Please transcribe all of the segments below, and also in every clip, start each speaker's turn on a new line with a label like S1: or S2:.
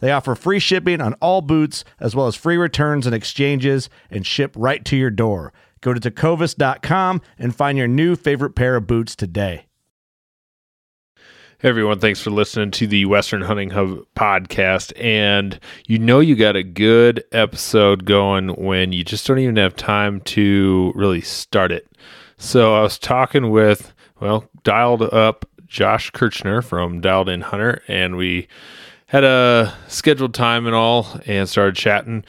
S1: They offer free shipping on all boots, as well as free returns and exchanges, and ship right to your door. Go to tecovas.com and find your new favorite pair of boots today.
S2: Hey everyone, thanks for listening to the Western Hunting Hub podcast. And you know, you got a good episode going when you just don't even have time to really start it. So I was talking with, well, dialed up Josh Kirchner from Dialed In Hunter, and we had a scheduled time and all and started chatting.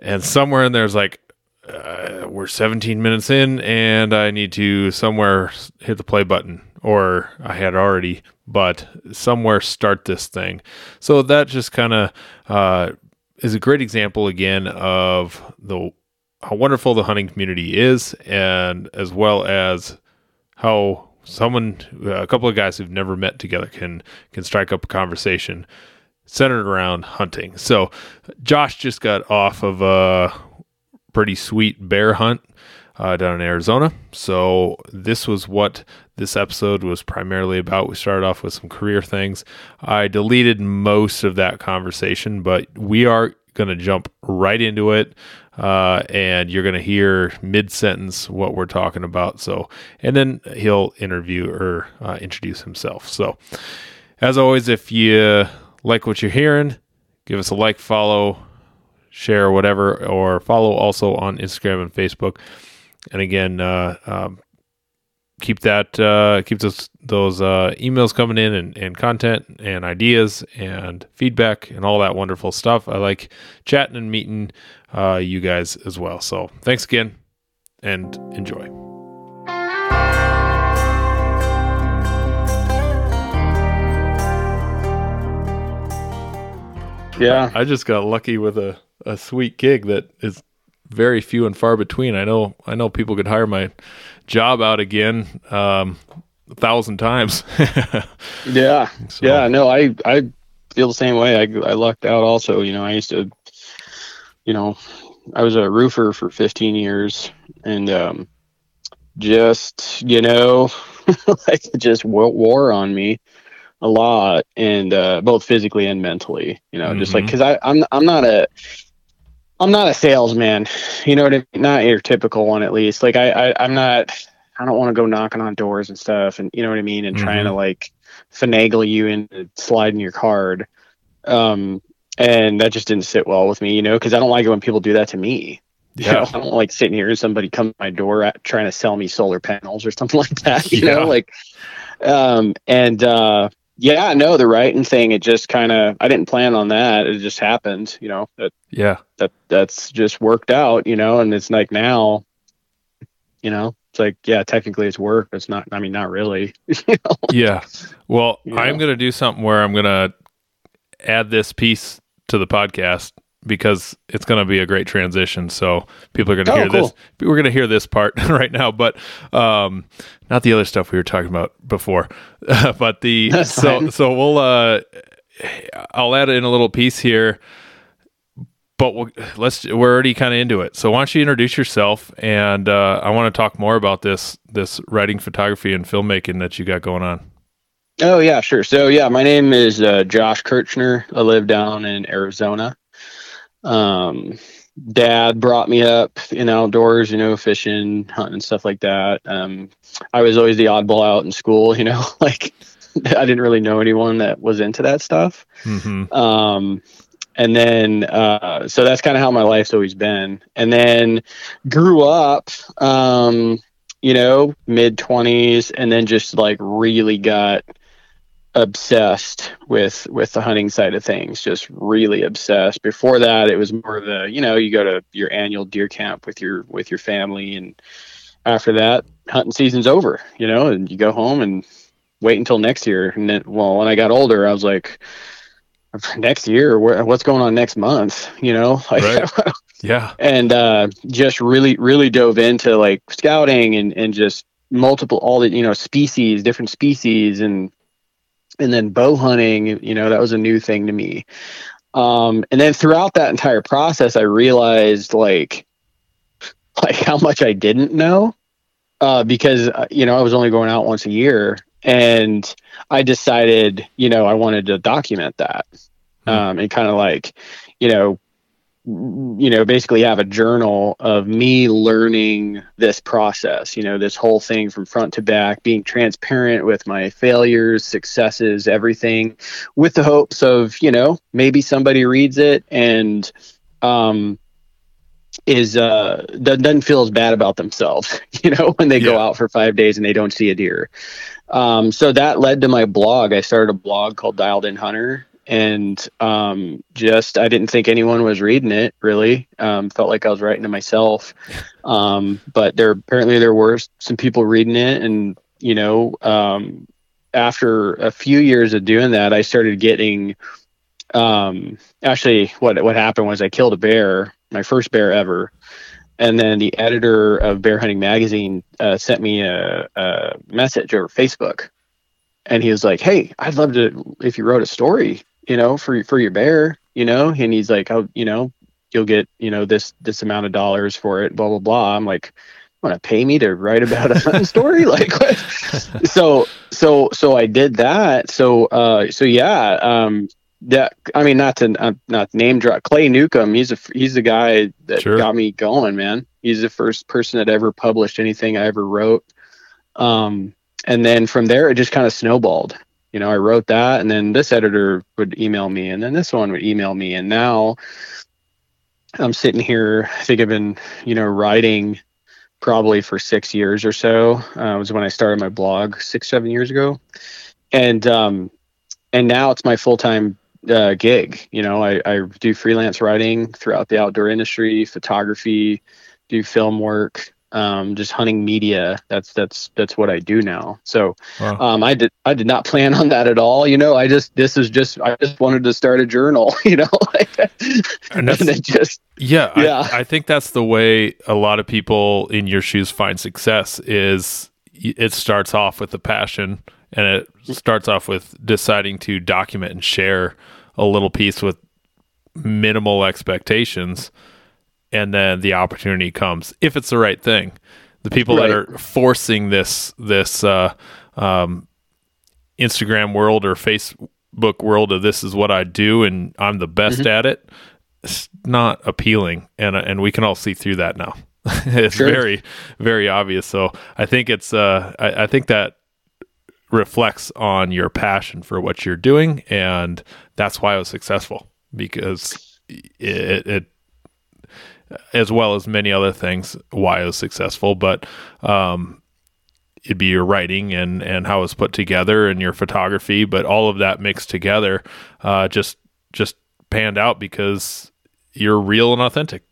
S2: And somewhere in there's like, uh, we're 17 minutes in and I need to somewhere hit the play button, or I had already, but somewhere start this thing. So that just kind of uh, is a great example again of the how wonderful the hunting community is, and as well as how someone, a couple of guys who've never met together, can can strike up a conversation centered around hunting. So Josh just got off of a pretty sweet bear hunt uh, down in Arizona. So this was what this episode was primarily about. We started off with some career things. I deleted most of that conversation, but we are going to jump right into it. Uh, and you're going to hear mid sentence what we're talking about. So, and then he'll interview or uh, introduce himself. So, as always, if you like what you're hearing, give us a like, follow, share, whatever, or follow also on Instagram and Facebook. And again, uh, um, keep that uh, keep those those uh, emails coming in and, and content and ideas and feedback and all that wonderful stuff. I like chatting and meeting uh, you guys as well. So thanks again and enjoy.
S3: Yeah.
S2: I just got lucky with a, a sweet gig that is very few and far between. I know I know people could hire my job out again um, a thousand times.
S3: yeah. So. Yeah. No, I I feel the same way. I I lucked out also. You know, I used to, you know, I was a roofer for 15 years, and um, just you know, like just wore on me a lot and uh, both physically and mentally you know mm-hmm. just like because mm-hmm. i i'm i'm not a i'm not a salesman you know what I mean? not your typical one at least like i, I i'm not i don't want to go knocking on doors and stuff and you know what i mean and mm-hmm. trying to like finagle you into sliding your card um and that just didn't sit well with me you know because i don't like it when people do that to me yeah. You know, I don't like sitting here and somebody come to my door at, trying to sell me solar panels or something like that. You yeah. know, like, um, and uh, yeah, no, the writing thing, it just kind of, I didn't plan on that. It just happened, you know, that,
S2: yeah,
S3: that that's just worked out, you know, and it's like now, you know, it's like, yeah, technically it's work, it's not, I mean, not really.
S2: you know? Yeah. Well, I'm going to do something where I'm going to add this piece to the podcast because it's going to be a great transition. So people are going to oh, hear cool. this. We're going to hear this part right now, but um, not the other stuff we were talking about before. but the That's so fine. so we'll uh, I'll add in a little piece here. but we'll, let's we're already kind of into it. So why don't you introduce yourself? And uh, I want to talk more about this this writing, photography, and filmmaking that you got going on.
S3: Oh yeah, sure. So yeah, my name is uh, Josh Kirchner. I live down in Arizona. Um, dad brought me up in outdoors, you know, fishing, hunting, and stuff like that. Um, I was always the oddball out in school, you know, like I didn't really know anyone that was into that stuff. Mm-hmm. Um, and then, uh, so that's kind of how my life's always been. And then grew up, um, you know, mid 20s, and then just like really got obsessed with with the hunting side of things just really obsessed. Before that it was more the you know you go to your annual deer camp with your with your family and after that hunting season's over you know and you go home and wait until next year. And then well when i got older i was like next year what's going on next month you know? Like,
S2: right. yeah.
S3: And uh just really really dove into like scouting and and just multiple all the you know species different species and and then bow hunting you know that was a new thing to me um, and then throughout that entire process i realized like like how much i didn't know uh, because uh, you know i was only going out once a year and i decided you know i wanted to document that hmm. um, and kind of like you know you know, basically have a journal of me learning this process, you know, this whole thing from front to back, being transparent with my failures, successes, everything, with the hopes of, you know, maybe somebody reads it and um, is uh, doesn't feel as bad about themselves, you know, when they yeah. go out for five days and they don't see a deer. Um, so that led to my blog. I started a blog called Dialed In Hunter, and um, just I didn't think anyone was reading it really. Um, felt like I was writing to myself, um, but there apparently there were some people reading it, and you know, um, after a few years of doing that, I started getting. Um, actually, what what happened was I killed a bear, my first bear ever, and then the editor of Bear Hunting Magazine uh, sent me a, a message over Facebook and he was like, "Hey, I'd love to if you wrote a story you know, for for your bear, you know, and he's like, oh, you know, you'll get, you know, this this amount of dollars for it, blah blah blah. I'm like, want to pay me to write about a hunting story? Like, what? so so so I did that. So uh, so yeah, um, that I mean, not to uh, not name drop Clay Newcomb. He's a he's the guy that sure. got me going, man. He's the first person that ever published anything I ever wrote. Um, and then from there, it just kind of snowballed you know, I wrote that and then this editor would email me and then this one would email me. And now I'm sitting here, I think I've been, you know, writing probably for six years or so. Uh, was when I started my blog six, seven years ago. And, um, and now it's my full-time uh, gig. You know, I, I do freelance writing throughout the outdoor industry, photography, do film work, um, just hunting media. That's that's that's what I do now. So wow. um, I did I did not plan on that at all. You know, I just this is just I just wanted to start a journal. You know,
S2: and, that's, and just yeah yeah. I, I think that's the way a lot of people in your shoes find success. Is it starts off with the passion and it starts off with deciding to document and share a little piece with minimal expectations and then the opportunity comes if it's the right thing. The people right. that are forcing this this uh, um, Instagram world or Facebook world of this is what I do and I'm the best mm-hmm. at it. It's not appealing, and uh, and we can all see through that now. it's sure. very very obvious. So I think it's uh, I, I think that reflects on your passion for what you're doing, and that's why I was successful because it, it as well as many other things why it was successful. But um, it'd be your writing and and how it's put together and your photography, but all of that mixed together uh, just just panned out because you're real and authentic.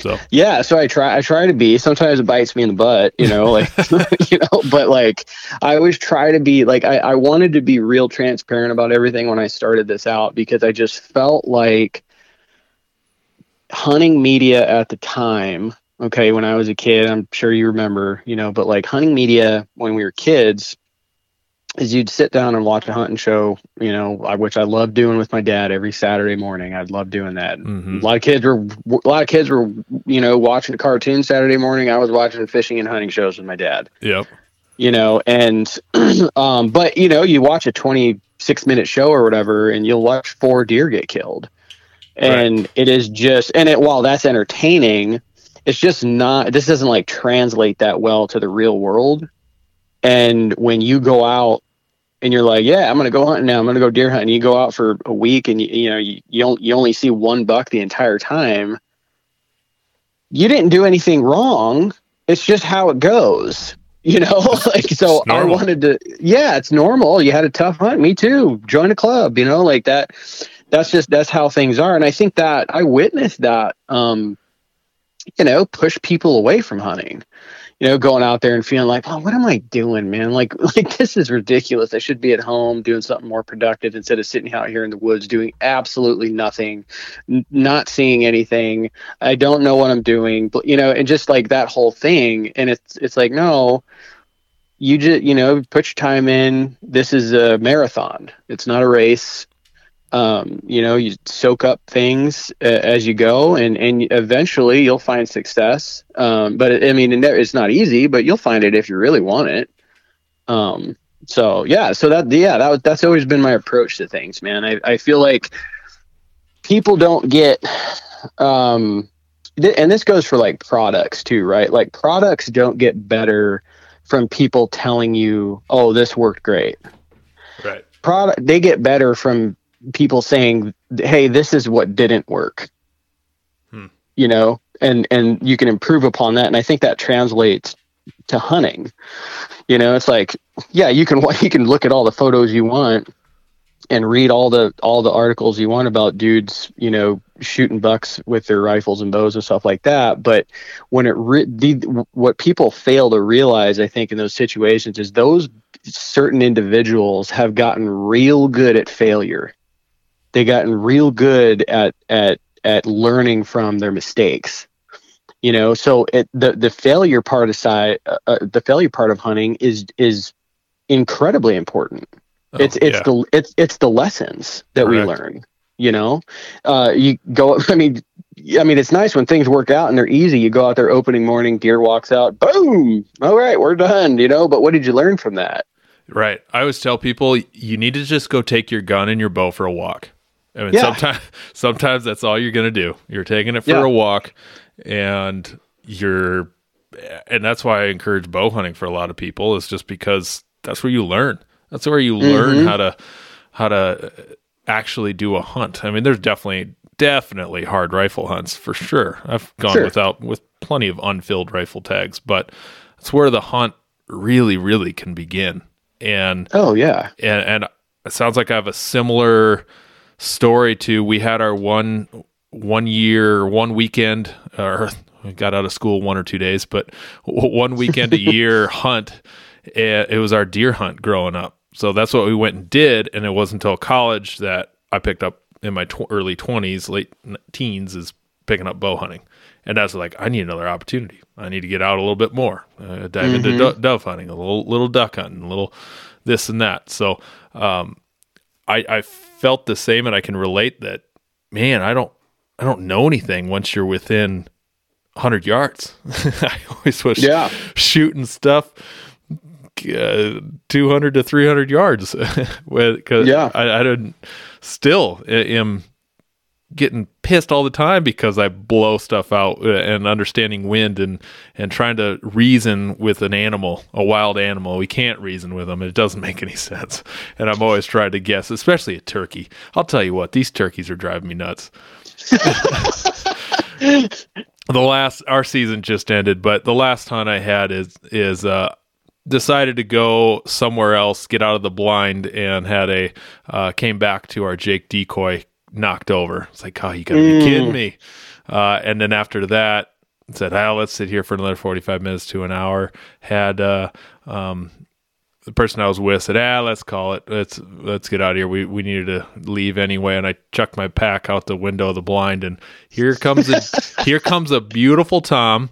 S2: So
S3: yeah, so I try I try to be. Sometimes it bites me in the butt, you know, like you know, but like I always try to be like I, I wanted to be real transparent about everything when I started this out because I just felt like hunting media at the time okay when i was a kid i'm sure you remember you know but like hunting media when we were kids is you'd sit down and watch a hunting show, you know, which I love doing with my dad every Saturday morning. I'd love doing that. Mm-hmm. A lot of kids were, a lot of kids were, you know, watching a cartoon Saturday morning. I was watching fishing and hunting shows with my dad.
S2: Yep.
S3: You know, and, um, but you know, you watch a 26 minute show or whatever, and you'll watch four deer get killed. And right. it is just, and it, while that's entertaining, it's just not, this doesn't like translate that well to the real world. And when you go out and you're like, yeah, I'm going to go hunting now. I'm going to go deer hunting. You go out for a week and you, you know, you, you, you only see one buck the entire time. You didn't do anything wrong. It's just how it goes, you know? like, so I wanted to, yeah, it's normal. You had a tough hunt. Me too. Join a club, you know, like that. That's just, that's how things are. And I think that I witnessed that, um, you know, push people away from hunting you know, going out there and feeling like, oh, what am I doing, man? Like, like this is ridiculous. I should be at home doing something more productive instead of sitting out here in the woods doing absolutely nothing, n- not seeing anything. I don't know what I'm doing, but you know, and just like that whole thing. And it's it's like, no, you just you know, put your time in. This is a marathon. It's not a race um, you know you soak up things uh, as you go and and eventually you'll find success. Um, but i mean it's not easy but you'll find it if you really want it. Um, so yeah so that yeah that was that's always been my approach to things man. I, I feel like people don't get um th- and this goes for like products too right? Like products don't get better from people telling you oh this worked great.
S2: Right.
S3: Product they get better from people saying, "Hey, this is what didn't work," hmm. you know, and and you can improve upon that. And I think that translates to hunting. You know, it's like, yeah, you can you can look at all the photos you want and read all the all the articles you want about dudes, you know, shooting bucks with their rifles and bows and stuff like that. But when it re- the, what people fail to realize, I think, in those situations is those certain individuals have gotten real good at failure they gotten real good at at at learning from their mistakes you know so it, the the failure part aside uh, uh, the failure part of hunting is is incredibly important oh, it's it's yeah. the it's it's the lessons that Correct. we learn you know uh you go i mean I mean, it's nice when things work out and they're easy. You go out there opening morning, deer walks out, boom. All right, we're done, you know. But what did you learn from that?
S2: Right. I always tell people you need to just go take your gun and your bow for a walk. I mean, yeah. sometimes sometimes that's all you're gonna do. You're taking it for yeah. a walk, and you're, and that's why I encourage bow hunting for a lot of people. Is just because that's where you learn. That's where you mm-hmm. learn how to how to actually do a hunt. I mean, there's definitely definitely hard rifle hunts for sure. I've gone sure. without with plenty of unfilled rifle tags, but it's where the hunt really really can begin. And
S3: oh yeah,
S2: and and it sounds like I have a similar story to we had our one one year one weekend or we got out of school one or two days but one weekend a year hunt it was our deer hunt growing up. So that's what we went and did and it wasn't until college that i picked up in my tw- early 20s late teens is picking up bow hunting. And that's like i need another opportunity. I need to get out a little bit more uh, dive mm-hmm. into do- dove hunting a little little duck hunting a little this and that. So um, I, I felt the same and I can relate that man, I don't I don't know anything once you're within 100 yards. I always was yeah. shooting stuff uh, 200 to 300 yards because yeah. I, I didn't still am getting pissed all the time because I blow stuff out uh, and understanding wind and and trying to reason with an animal, a wild animal. We can't reason with them. It doesn't make any sense. And I'm always trying to guess, especially a turkey. I'll tell you what, these turkeys are driving me nuts. the last our season just ended, but the last hunt I had is is uh decided to go somewhere else, get out of the blind, and had a uh, came back to our Jake decoy knocked over. It's like, oh, you gotta mm. be kidding me. Uh, and then after that, said, oh, let's sit here for another 45 minutes to an hour. Had uh, um, the person I was with said, ah, let's call it. Let's let's get out of here. We we needed to leave anyway. And I chucked my pack out the window of the blind, and here comes a here comes a beautiful Tom,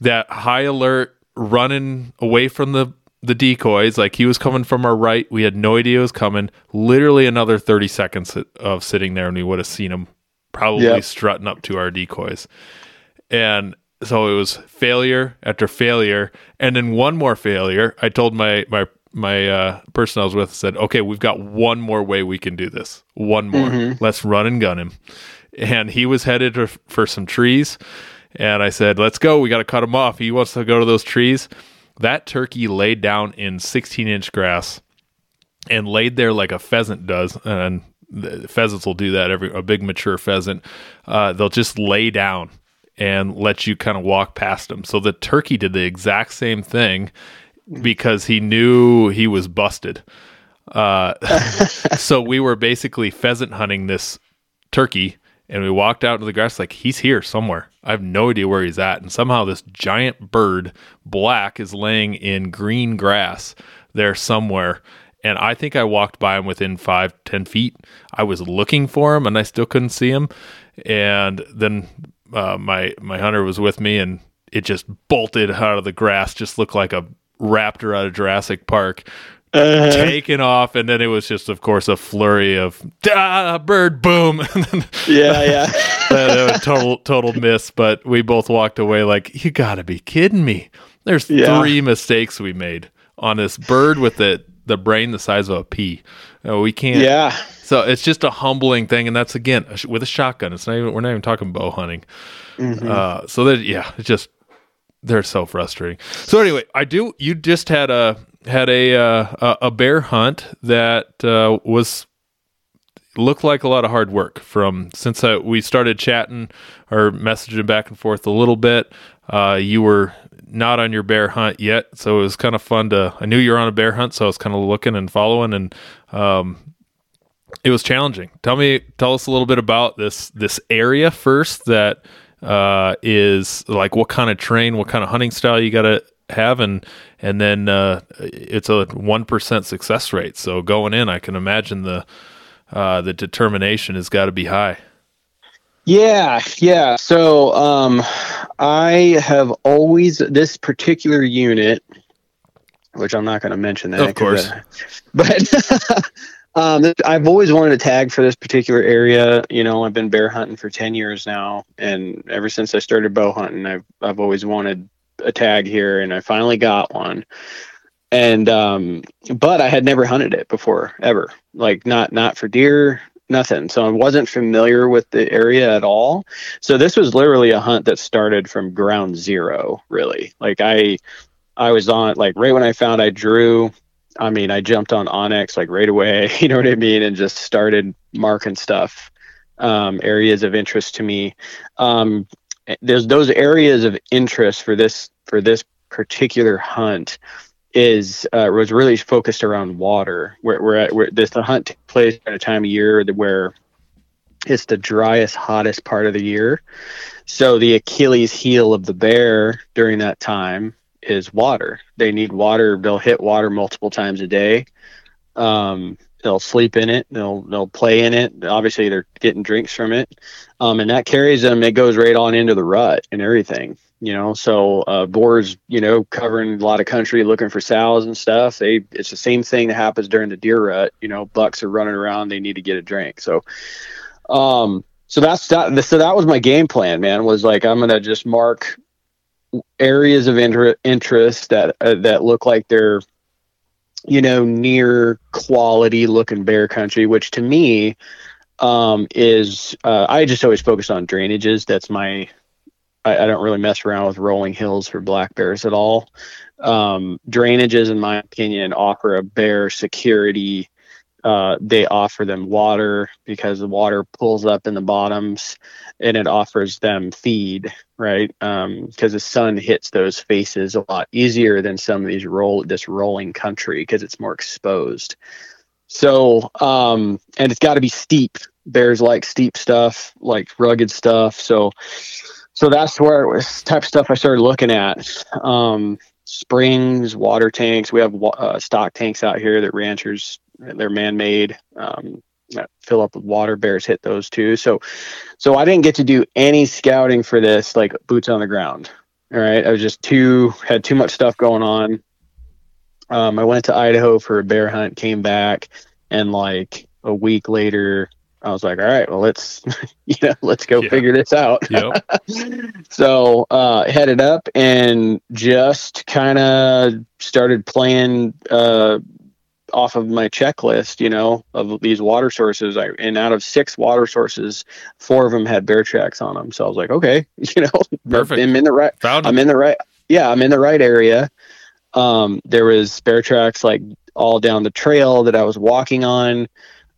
S2: that high alert running away from the the decoys. Like he was coming from our right. We had no idea he was coming. Literally another 30 seconds of sitting there and we would have seen him probably yep. strutting up to our decoys. And so it was failure after failure. And then one more failure. I told my, my, my uh, person I was with said, okay, we've got one more way we can do this. One more. Mm-hmm. Let's run and gun him. And he was headed for some trees. And I said, let's go. We got to cut him off. He wants to go to those trees. That turkey laid down in 16 inch grass and laid there like a pheasant does. And pheasants will do that every, a big mature pheasant. Uh, they'll just lay down and let you kind of walk past them. So the turkey did the exact same thing because he knew he was busted. Uh, so we were basically pheasant hunting this turkey and we walked out into the grass like he's here somewhere. I have no idea where he's at. And somehow this giant bird, black, is laying in green grass there somewhere. And I think I walked by him within five, ten feet. I was looking for him and I still couldn't see him. And then uh, my my hunter was with me and it just bolted out of the grass, just looked like a raptor out of Jurassic Park uh-huh. taken off, and then it was just, of course, a flurry of ah, bird, boom.
S3: yeah, yeah.
S2: a total, total miss. But we both walked away like, you got to be kidding me. There's yeah. three mistakes we made on this bird with the the brain the size of a pea. Uh, we can't.
S3: Yeah.
S2: So it's just a humbling thing, and that's again with a shotgun. It's not even. We're not even talking bow hunting. Mm-hmm. Uh, so that yeah, it's just they're so frustrating. So anyway, I do. You just had a had a uh, a bear hunt that uh, was looked like a lot of hard work from since uh, we started chatting or messaging back and forth a little bit. Uh, you were not on your bear hunt yet, so it was kind of fun to. I knew you were on a bear hunt, so I was kind of looking and following, and um, it was challenging. Tell me, tell us a little bit about this this area first. That uh, is like what kind of train what kind of hunting style you got to have, and and then uh, it's a one percent success rate. So going in, I can imagine the uh, the determination has got to be high.
S3: Yeah, yeah. So um, I have always this particular unit, which I'm not going to mention that,
S2: of course,
S3: uh, but. Um, I've always wanted a tag for this particular area. You know, I've been bear hunting for ten years now, and ever since I started bow hunting, I've I've always wanted a tag here and I finally got one. And um but I had never hunted it before ever. Like not not for deer, nothing. So I wasn't familiar with the area at all. So this was literally a hunt that started from ground zero, really. Like I I was on like right when I found I drew I mean, I jumped on onX like right away, you know what I mean, and just started marking stuff, um, areas of interest to me. Um, there's those areas of interest for this for this particular hunt is uh, was really focused around water. Where where, where this the hunt takes place at a time of year where it's the driest, hottest part of the year. So the Achilles heel of the bear during that time is water. They need water. They'll hit water multiple times a day. Um, they'll sleep in it they'll they'll play in it. Obviously they're getting drinks from it. Um, and that carries them it goes right on into the rut and everything you know? So uh, boars you know covering a lot of country looking for sows and stuff. They it's the same thing that happens during the deer rut you know? Bucks are running around they need to get a drink. So um so that's that so that was my game plan man was like i'm gonna just mark areas of inter- interest that uh, that look like they're you know, near quality looking bear country, which to me um, is uh, I just always focus on drainages. That's my I, I, don't really mess around with rolling hills for black bears at all. Um, drainages, in my opinion, offer a bear security. Uh, they offer them water because the water pulls up in the bottoms and it offers them feed, right? Because um, the sun hits those faces a lot easier than some of these roll this rolling country because it's more exposed. So, um, and it's got to be steep. Bears like steep stuff, like rugged stuff. So, so that's where it was type of stuff I started looking at. Um, springs, water tanks. We have uh, stock tanks out here that ranchers they're man-made. Um, fill up with water. Bears hit those too. So, so I didn't get to do any scouting for this, like boots on the ground. All right, I was just too had too much stuff going on. um, I went to Idaho for a bear hunt, came back, and like a week later, I was like, all right, well, let's, you know, let's go
S2: Yeah.
S3: figure this out.
S2: Yep.
S3: so uh, headed up and just kind of started playing uh, off of my checklist, you know, of these water sources. I, and out of six water sources, four of them had bear tracks on them. So I was like, okay, you know,
S2: Perfect.
S3: I'm in the right.
S2: Found
S3: I'm
S2: it.
S3: in the right. Yeah, I'm in the right area. Um, there was bear tracks like all down the trail that I was walking on.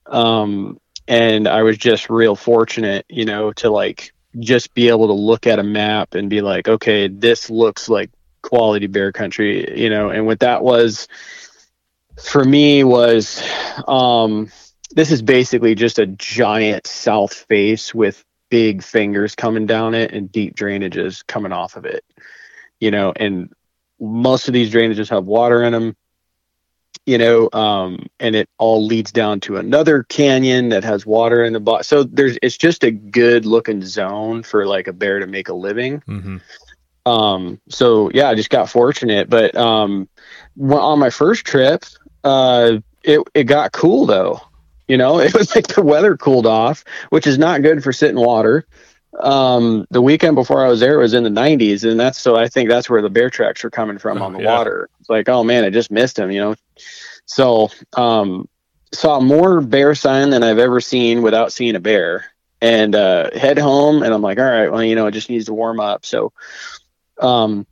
S3: Um, and I was just real fortunate, you know, to like just be able to look at a map and be like, okay, this looks like quality bear country, you know, and what that was for me was um this is basically just a giant south face with big fingers coming down it and deep drainages coming off of it. You know, and most of these drainages have water in them you know, um, and it all leads down to another canyon that has water in the bottom. So there's it's just a good looking zone for like a bear to make a living.
S2: hmm
S3: Um, so yeah, I just got fortunate. But um, on my first trip, uh, it it got cool though. You know, it was like the weather cooled off, which is not good for sitting water. Um, the weekend before I was there was in the 90s, and that's so I think that's where the bear tracks were coming from
S2: Oh,
S3: on the
S2: yeah.
S3: water. It's like, oh man, I just missed him. You know, so um, saw more bear sign than I've ever seen without seeing a bear. And uh, head home, and I'm like, all right, well, you know, it just needs to warm up. So, um,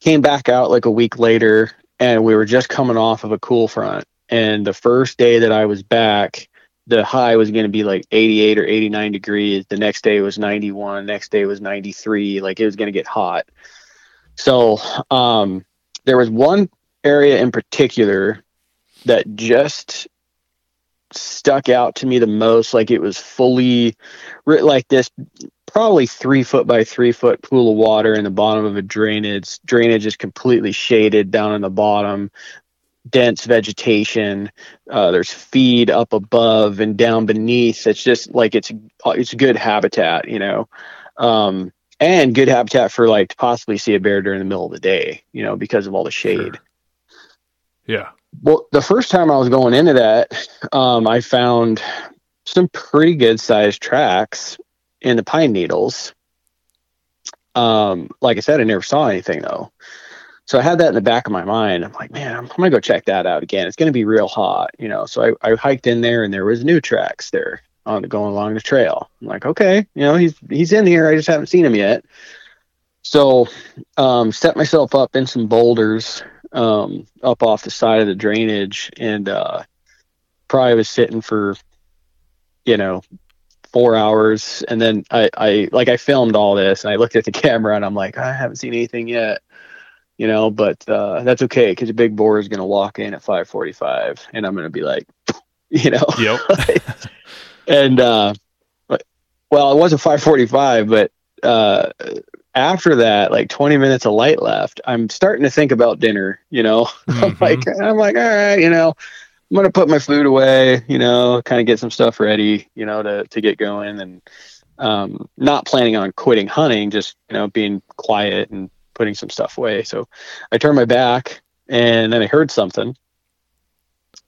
S3: came back out like a week later, and we were just coming off of a cool front. And the first day that I was back, the high was going to be like 88 or 89 degrees. The next day was 91. Next day was 93. Like it was going to get hot. So um, there was one area in particular that just stuck out to me the most. Like it was fully like this, probably three foot by three foot pool of water in the bottom of a drainage. Drainage is completely shaded down in the bottom dense vegetation. Uh, there's feed up above and down beneath. It's just like it's it's good habitat, you know, um, and good habitat for like to possibly see a bear during the middle of the day, you know, because of all the shade.
S2: Sure. Yeah.
S3: Well, the first time I was going into that, um, I found some pretty good sized tracks in the pine needles. Um, like I said, I never saw anything though. So I had that in the back of my mind. I'm like, man, I'm, I'm gonna go check that out again. It's gonna be real hot, you know. So I, I hiked in there and there was new tracks there on going along the trail. I'm like, okay, you know, he's he's in here. I just haven't seen him yet. So um, set myself up in some boulders um, up off the side of the drainage and uh, probably was sitting for, you know, four hours. And then I, I, like, I filmed all this and I looked at the camera and I'm like, I haven't seen anything yet, you know, but uh, that's okay because a big boar is going to walk in at 545 and I'm going to be like, you know,
S2: Yep.
S3: and uh, but- well, it wasn't 545, but uh, after that, like 20 minutes of light left, I'm starting to think about dinner. You know, I'm
S2: Mhm.
S3: like I'm like, all right, you know, I'm gonna put my food away. You know, kind of get some stuff ready. You know, to to get going, and um, not planning on quitting hunting, just you know, being quiet and putting some stuff away. So I turned my back, and then I heard something,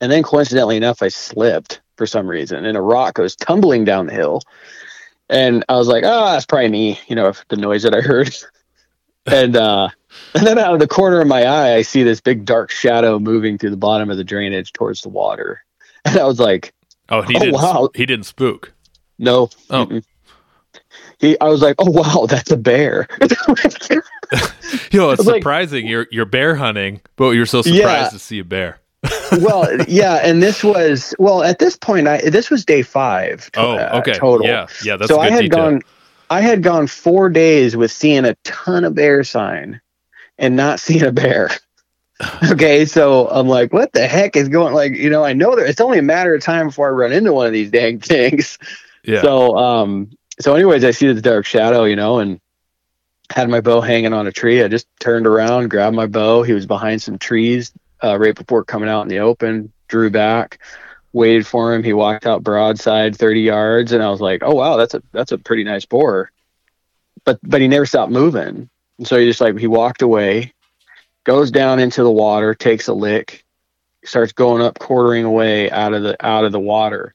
S3: and then coincidentally enough, I slipped for some reason, and a rock goes tumbling down the hill. And I was like, oh, that's probably me, you know, the noise that I heard. and uh, and then out of the corner of my eye, I see this big dark shadow moving through the bottom of the drainage towards the water. And I was like,
S2: Oh, he
S3: Oh,
S2: didn't.
S3: wow.
S2: He didn't spook.
S3: no.
S2: Oh.
S3: mm-mm. He, I was like, oh wow, that's a bear.
S2: Yo, it's
S3: was like-
S2: surprising. you're you're bear hunting, but you're so surprised
S3: Yeah.
S2: to see a bear.
S3: well, yeah, and this was well at this point. I this was day five. to-
S2: Oh,
S3: uh,
S2: okay.
S3: total.
S2: Yeah, yeah. That's
S3: so I had
S2: detail.
S3: gone, I had gone four days with seeing a ton of bear sign, and not seeing a bear. okay, so I'm like, what the heck is going? Like, you know, I know that it's only a matter of time before I run into one of these dang things.
S2: yeah.
S3: So, um, so anyways, I see this dark shadow, you know, and had my bow hanging on a tree. I just turned around, grabbed my bow. He was behind some trees uh, right before coming out in the open. Drew back, waited for him. He walked out broadside 30 yards, and I was like, "Oh wow, that's a that's a pretty nice boar." But but he never stopped moving, and so he just like he walked away, goes down into the water, takes a lick, starts going up, quartering away out of the out of the water.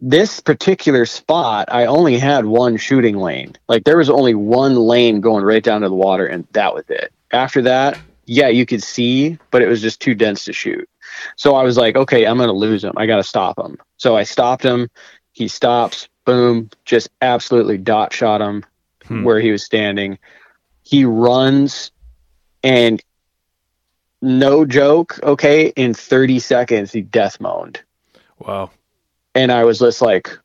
S3: this particular spot, I only had one shooting lane. Like there was only one lane going right down to the water, and that was it. After that, yeah, you could see, but it was just too dense to shoot. So I was like, okay, I'm going to lose him. I got to stop him. So I stopped him. He stops, boom, just absolutely dot shot him hmm. where he was standing. He runs, and no joke, okay, in 30 seconds, he death moaned.
S2: Wow
S3: and I was just like,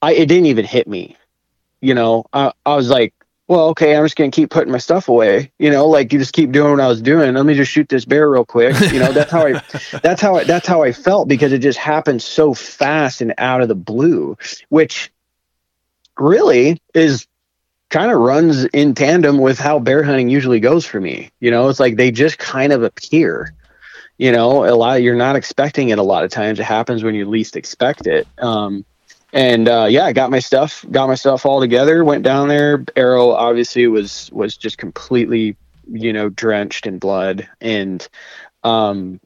S3: I it didn't even hit me, you know. I I was like, well, okay, I'm just gonna keep putting my stuff away, you know, like you just keep doing what I was doing. Let me just shoot this bear real quick, you know. That's how I, that's how I, that's how I felt because it just happened so fast and out of the blue, which really is kind of runs in tandem with how bear hunting usually goes for me. You know, it's like they just kind of appear you know, a lot you're not expecting it a lot of times. It happens when you least expect it. Um, and uh, yeah, I got my stuff, got my stuff all together, went down there. Arrow obviously was was just completely, you know, drenched in blood, and um,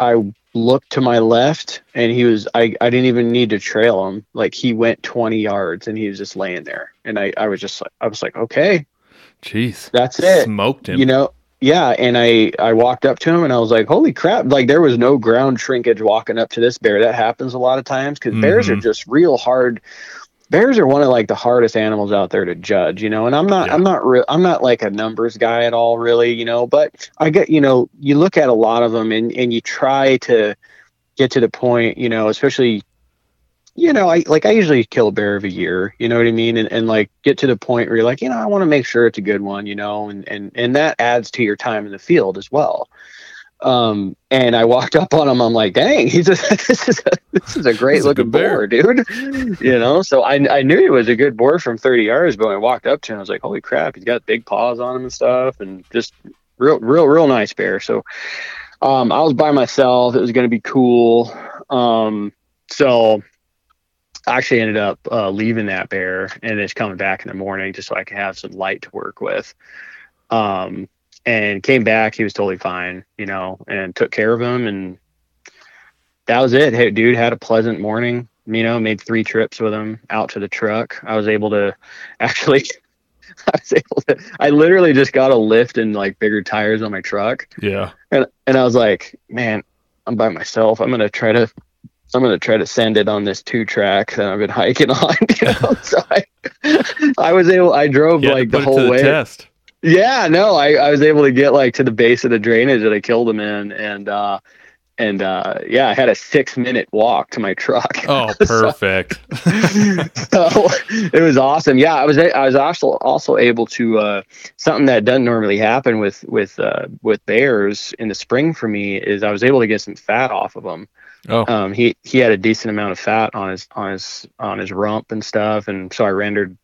S3: I looked to my left, and he was. I I didn't even need to trail him. Like he went 20 yards, and he was just laying there, and I I was just like I was like, okay,
S2: jeez,
S3: that's it,
S2: smoked him.
S3: You know, yeah and i i walked up to him and i was like holy crap like there was no ground shrinkage walking up to this bear that happens a lot of times because mm-hmm. bears are mm-hmm. just real hard bears are one of like the hardest animals out there to judge you know and i'm not yeah. i'm not real i'm not like a numbers guy at all really you know but i get you know you look at a lot of them and and you try to get to the point you know especially you know, I like I usually kill a bear every year, you know what I mean? And and like get to the point where you're like, you know, I want to make sure it's a good one, you know, and and and that adds to your time in the field as well. Um, and I walked up on him, I'm like, dang, he's a this is a this is a great looking boar, dude. you know, so I I knew he was a good boar from 30 yards, but when I walked up to him, I was like, holy crap, he's got big paws on him and stuff, and just real real real nice bear. So um I was by myself, it was gonna be cool. Um so actually ended up uh, leaving that bear and it's coming back in the morning just so I can have some light to work with. Um, and came back, he was totally fine, you know, and took care of him. And that was it. Hey, dude had a pleasant morning, you know, made three trips with him out to the truck. I was able to actually, I was able to, I literally just got a lift and like bigger tires on my truck.
S2: Yeah.
S3: And, and I was like, man, I'm by myself. I'm going to try to I'm going to try to send it on this two track that I've been hiking on. You know? so I, I was able, I drove like the whole the way. Test. Yeah, no, I, I was able to get like to the base of the drainage that I killed him in. And, uh, and uh, yeah, I had a six minute walk to my truck.
S2: Oh, perfect.
S3: so, so, it was awesome. Yeah, I was I was also also able to uh, something that doesn't normally happen with with uh, with bears in the spring for me is I was able to get some fat off of them. Oh. Um, he he had a decent amount of fat on his on his on his rump and stuff, and so I rendered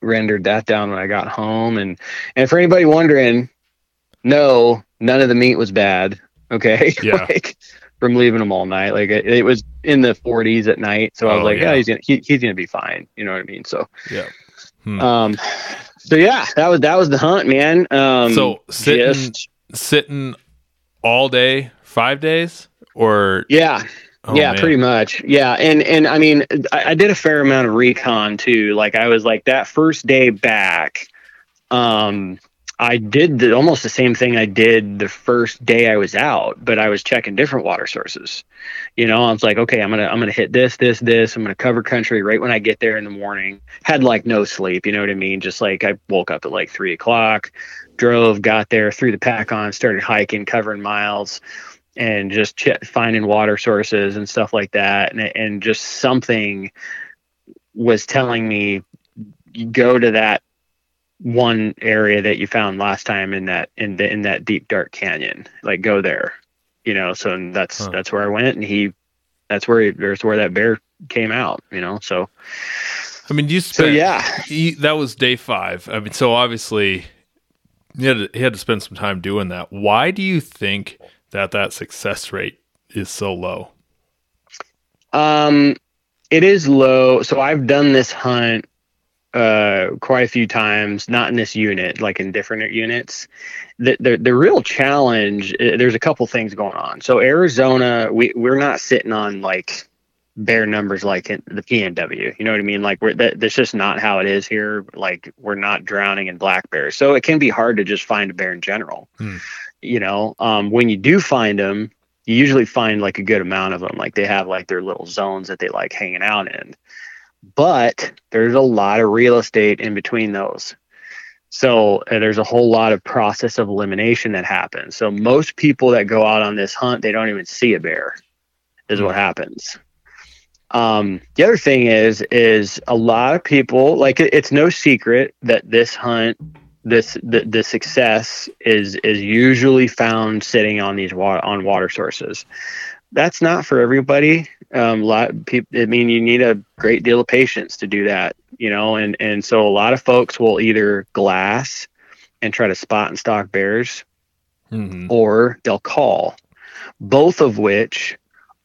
S3: rendered that down when I got home. And and for anybody wondering, no, none of the meat was bad. Okay,
S2: yeah. like
S3: from leaving him all night, like it, it was in the 40s at night. So I was oh, like, yeah. yeah, he's gonna he, he's gonna be fine. You know what I mean? So
S2: yeah.
S3: Hmm. Um. So yeah, that was that was the hunt, man. Um.
S2: So sitting just, sitting all day, five days or
S3: yeah. Oh, yeah man. pretty much. Yeah and and i mean I, I, did a fair amount of recon too. Like i was like that first day back um i did the, almost the same thing i did the first day i was out but i was checking different water sources. You know i was like okay i'm gonna i'm gonna hit this this this. I'm gonna cover country right when i get there in the morning. Had like no sleep you know what i mean? Just like i woke up at like three o'clock drove got there threw the pack on started hiking covering miles and just ch- finding water sources and stuff like that and, and just something was telling me go to that one area that you found last time in that in the in that deep dark canyon. Like go there, you know. So that's huh. that's where I went, and he, that's where he, there's where that bear came out, you know. So,
S2: I mean, you spent, so yeah, he, that was day five. I mean, so obviously, he had to, he had to spend some time doing that. Why do you think that that success rate is so low?
S3: Um, it is low. So I've done this hunt uh, quite a few times, not in this unit, like in different units. The, the, the real challenge, uh, there's a couple things going on. So Arizona, we, we're not sitting on like bear numbers like in the PNW. You know what I mean? Like we're, that, that's just not how it is here. Like we're not drowning in black bears. So it can be hard to just find a bear in general. Hmm. You know, um, when you do find them, you usually find like a good amount of them. Like they have like their little zones that they like hanging out in but there's a lot of real estate in between those. So uh, there's a whole lot of process of elimination that happens. So most people that go out on this hunt, they don't even see a bear, is what happens. Um, the other thing is, is a lot of people like it, it's no secret that this hunt, this the, the success is is usually found sitting on these water on water sources. That's not for everybody um, a lot people, I mean, you need a great deal of patience to do that, you know, and, and so a lot of folks will either glass and try to spot and stalk bears mm-hmm. or they'll call, both of which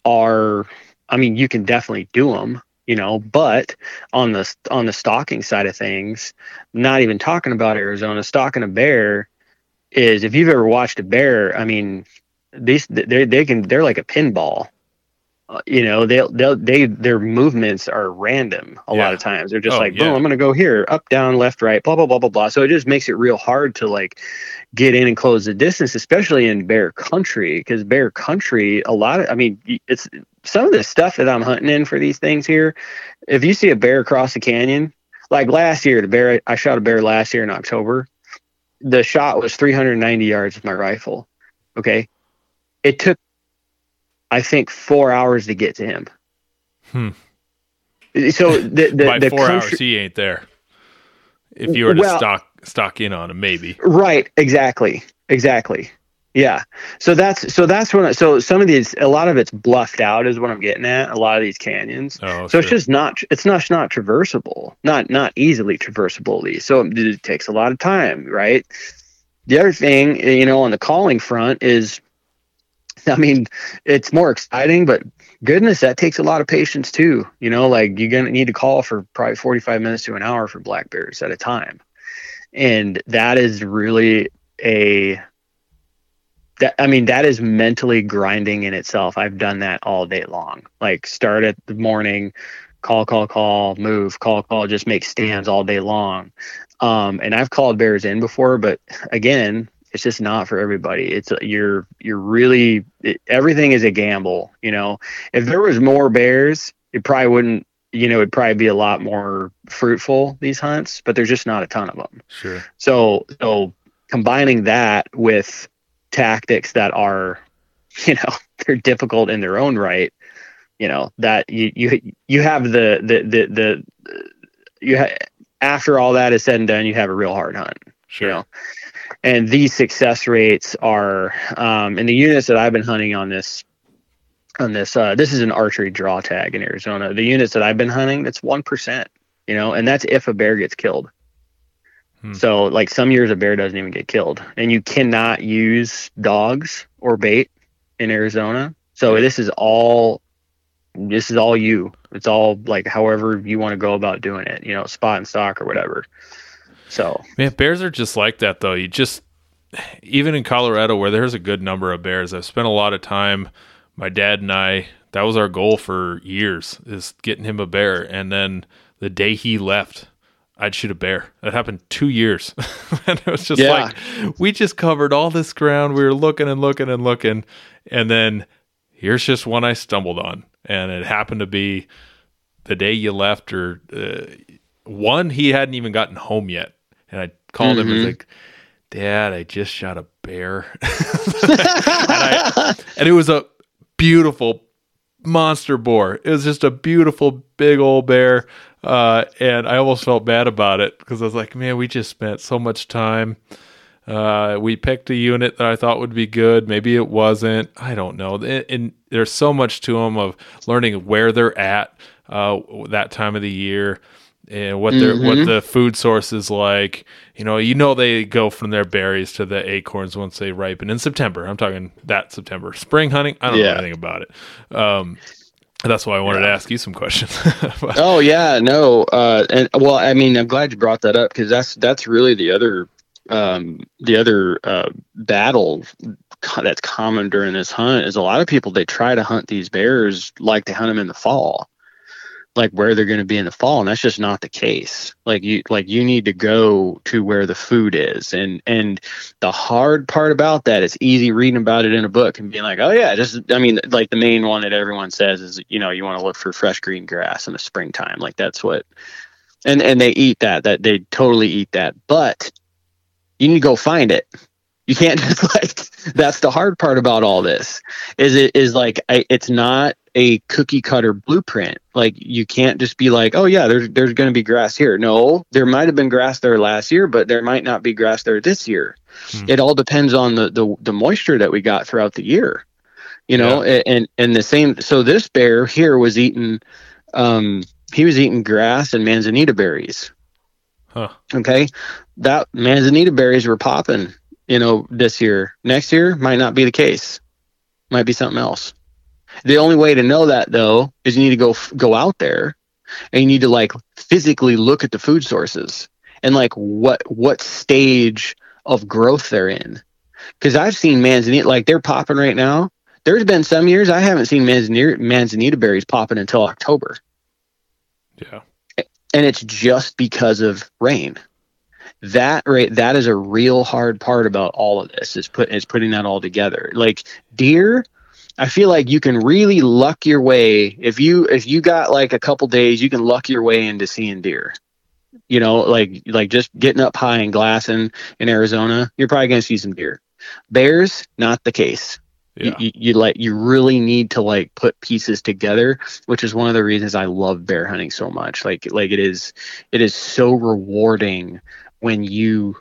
S3: are, I mean, you can definitely do them, you know, but on the, on the stalking side of things, not even talking about Arizona, stalking a bear is if you've ever watched a bear, I mean, these, they, they can, they're like a pinball uh, you know they'll they'll they their movements are random a yeah. lot of times they're just oh, like boom yeah. i'm gonna go here up down left right blah blah blah blah blah so it just makes it real hard to like get in and close the distance especially in bear country because bear country a lot of i mean it's some of the stuff that i'm hunting in for these things here if you see a bear across the canyon like last year the bear i shot a bear last year in october the shot was 390 yards with my rifle okay it took I think four hours to get to him.
S2: Hmm.
S3: So the, the
S2: by
S3: the
S2: four country, hours he ain't there. If you were to well, stock stock in on him, maybe.
S3: Right. Exactly. Exactly. Yeah. So that's so that's when so some of these a lot of it's bluffed out is what I'm getting at. A lot of these canyons. Oh, so sure. it's just not it's not not traversable. Not not easily traversable at least. So it, it takes a lot of time, right? The other thing, you know, on the calling front is I mean, it's more exciting, but goodness, that takes a lot of patience too. You know, like you're going to need to call for probably 45 minutes to an hour for black bears at a time. And that is really a, that, I mean, that is mentally grinding in itself. I've done that all day long. Like start at the morning, call, call, call, move, call, call, just make stands all day long. Um, and I've called bears in before, but again, it's just not for everybody. It's you're you're really it, everything is a gamble. You know, if there was more bears, it probably wouldn't. You know, it'd probably be a lot more fruitful these hunts, but there's just not a ton of them.
S2: Sure.
S3: So so combining that with tactics that are, you know, they're difficult in their own right. You know that you you you have the the the the you ha- after all that is said and done, you have a real hard hunt. Sure. You know? and these success rates are um, in the units that I've been hunting on this on this uh, this is an archery draw tag in Arizona. The units that I've been hunting, that's one percent, you know, and that's if a bear gets killed. Hmm. So like some years a bear doesn't even get killed, and you cannot use dogs or bait in Arizona. So this is all this is all you. It's all like however you want to go about doing it, you know, spot and stalk or whatever. So
S2: man, bears are just like that though. You just even in Colorado where there's a good number of bears, I've spent a lot of time. My dad and I, that was our goal for years, is getting him a bear. And then the day he left, I'd shoot a bear. That happened two years. and it was just yeah. like we just covered all this ground. We were looking and looking and looking. And then here's just one I stumbled on. And it happened to be the day you left, or uh, one, he hadn't even gotten home yet and I called mm-hmm. him and was like, Dad, I just shot a bear. and, I, and, it was a beautiful, monster boar. It was just a beautiful big old bear. Uh, and I almost felt bad about it because I was like, man, we just spent so much time. Uh, we picked a unit that I thought would be good. Maybe it wasn't. I don't know. And, and there's so much to them of learning where they're at uh, that time of the year and what their mm-hmm. what the food source is like. You know, you know they go from their berries to the acorns once they ripen in September. I'm talking that September. Spring hunting, I don't yeah. know anything about it. Um, that's why I wanted yeah. to ask you some questions.
S3: oh yeah, no, uh, and well, I mean, I'm glad you brought that up because that's that's really the other um, the other uh, battle that's common during this hunt is a lot of people they try to hunt these bears like they hunt them in the fall like where they're going to be in the fall and that's just not the case. Like you like you need to go to where the food is and and the hard part about that is easy reading about it in a book and being like oh yeah just i mean like the main one that everyone says is you know you want to look for fresh green grass in the springtime. Like that's what and and they eat that that they totally eat that but you need to go find it. You can't just like that's the hard part about all this is it is like I, it's not a cookie cutter blueprint like you can't just be like oh yeah there's there's going to be grass here no there might have been grass there last year but there might not be grass there this year hmm. it all depends on the, the the moisture that we got throughout the year you know yeah. and and the same so this bear here was eating um he was eating grass and manzanita berries huh. okay that manzanita berries were popping you know, this year. Next year might not be the case. Might be something else. The only way to know that though is you need to go go out there and you need to like physically look at the food sources and like what what stage of growth they're in. Cuz I've seen manzanita like they're popping right now. There's been some years I haven't seen manzanita, manzanita berries popping until October.
S2: Yeah.
S3: And it's just because of rain that right that is a real hard part about all of this is put is putting that all together like deer i feel like you can really luck your way if you if you got like a couple days you can luck your way into seeing deer. You know like like just getting up high and glassing in arizona you're probably going to see some deer. Bears not the case. Yeah. you, you, you like you really need to like put pieces together which is one of the reasons i love bear hunting so much. Like like it is it is so rewarding when you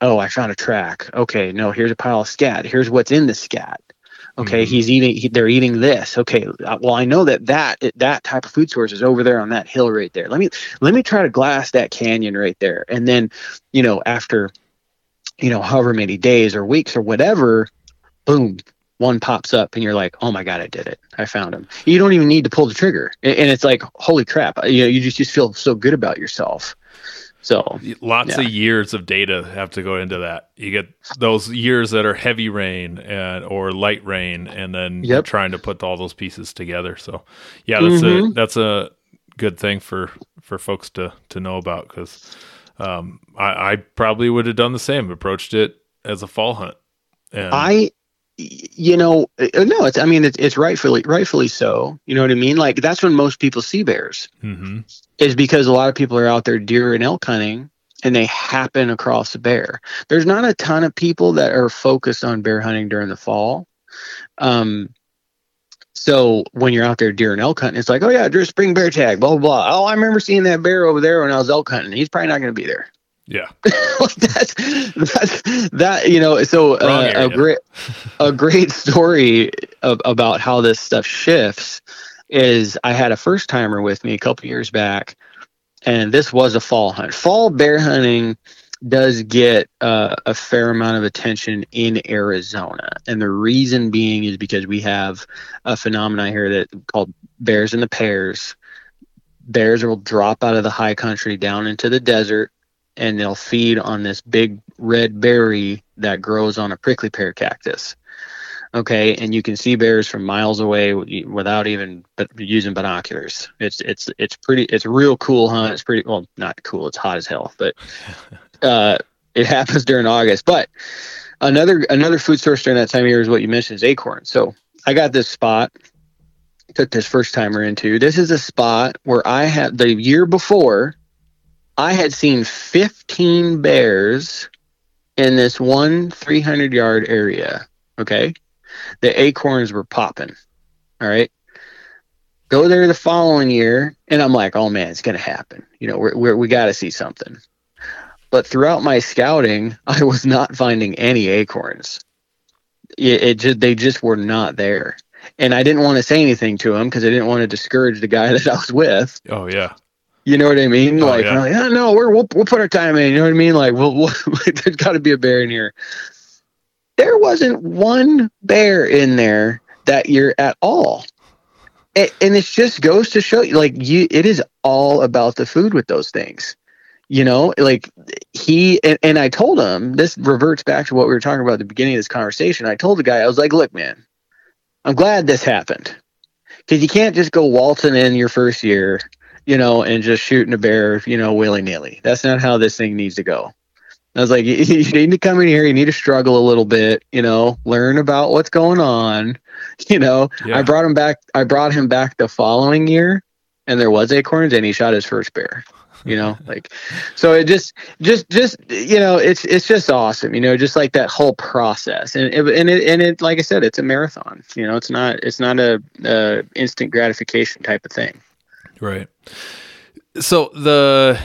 S3: oh i found a track. Okay no here's a pile of scat. Here's what's in the scat okay mm-hmm. he's eating he, they're eating this. Okay uh, well i know that that that type of food source is over there on that hill right there. Let me let me try to glass that canyon right there. And then you know after you know however many days or weeks or whatever boom one pops up and you're like oh my god i did it. I found him. You don't even need to pull the trigger. And it's like holy crap you know you just, just feel so good about yourself so
S2: lots yeah. of years of data have to go into that. You get those years that are heavy rain and or light rain, and then yep. trying to put all those pieces together. So yeah, that's mm-hmm. a that's a good thing for for folks to to know about because um, I, I probably would have done the same, approached it as a fall hunt.
S3: And I you know uh, no it's i mean it's, it's rightfully rightfully so. You know what i mean? Like that's when most people see bears mm-hmm. is because a lot of people are out there deer and elk hunting and they happen across a bear. There's not a ton of people that are focused on bear hunting during the fall. Um so when you're out there deer and elk hunting it's like oh yeah drew spring bear tag blah blah blah. Oh i remember seeing that bear over there when i was elk hunting. He's probably not going to be there
S2: yeah,
S3: that's that's that you know. So uh, a great a great story of, about how this stuff shifts is I had a first timer with me a couple years back, and this was a fall hunt. Fall bear hunting does get uh, a fair amount of attention in Arizona, and the reason being is because we have a phenomenon here that called bears in the pears. Bears will drop out of the high country down into the desert and they'll feed on this big red berry that grows on a prickly pear cactus. Okay, and you can see bears from miles away without even using binoculars. It's it's it's pretty. It's a real cool hunt. It's pretty well, not cool. It's hot as hell, but uh, it happens during August. But another another food source during that time of year is what you mentioned is acorn. So I got this spot. Took this first timer into. This is a spot where I had the year before I had seen 15 bears in this one 300 yard area. Okay. The acorns were popping. All right. Go there the following year, and I'm like, oh man, it's gonna happen. You know, we're, we're we got to see something. But throughout my scouting, I was not finding any acorns. It, it just they just were not there, and I didn't want to say anything to him because I didn't want to discourage the guy that I was with.
S2: Oh yeah.
S3: You know what I mean?
S2: Oh,
S3: like,
S2: yeah.
S3: like, oh, no, we're, we'll we'll put our time in. You know what I mean? Like, we'll, we'll there's got to be a bear in here. There wasn't one bear in there that year at all, and, and it just goes to show you, like, you, it is all about the food with those things. You know, like he and, and I told him this reverts back to what we were talking about at the beginning of this conversation. I told the guy, I was like, look, man, I'm glad this happened because you can't just go waltzing in your first year you know, and just shooting a bear, you know, willy nilly. That's not how this thing needs to go. I was like, you, you need to come in here. You need to struggle a little bit, you know, learn about what's going on. You know,
S2: Yeah.
S3: I brought him back. I brought him back the following year, and there was acorns, and he shot his first bear. You know, like, so it just, just, just, you know, it's it's just awesome. You know, just like that whole process, and it, and it and it, like I said, it's a marathon. You know, it's not it's not a, a instant gratification type of thing.
S2: Right. So the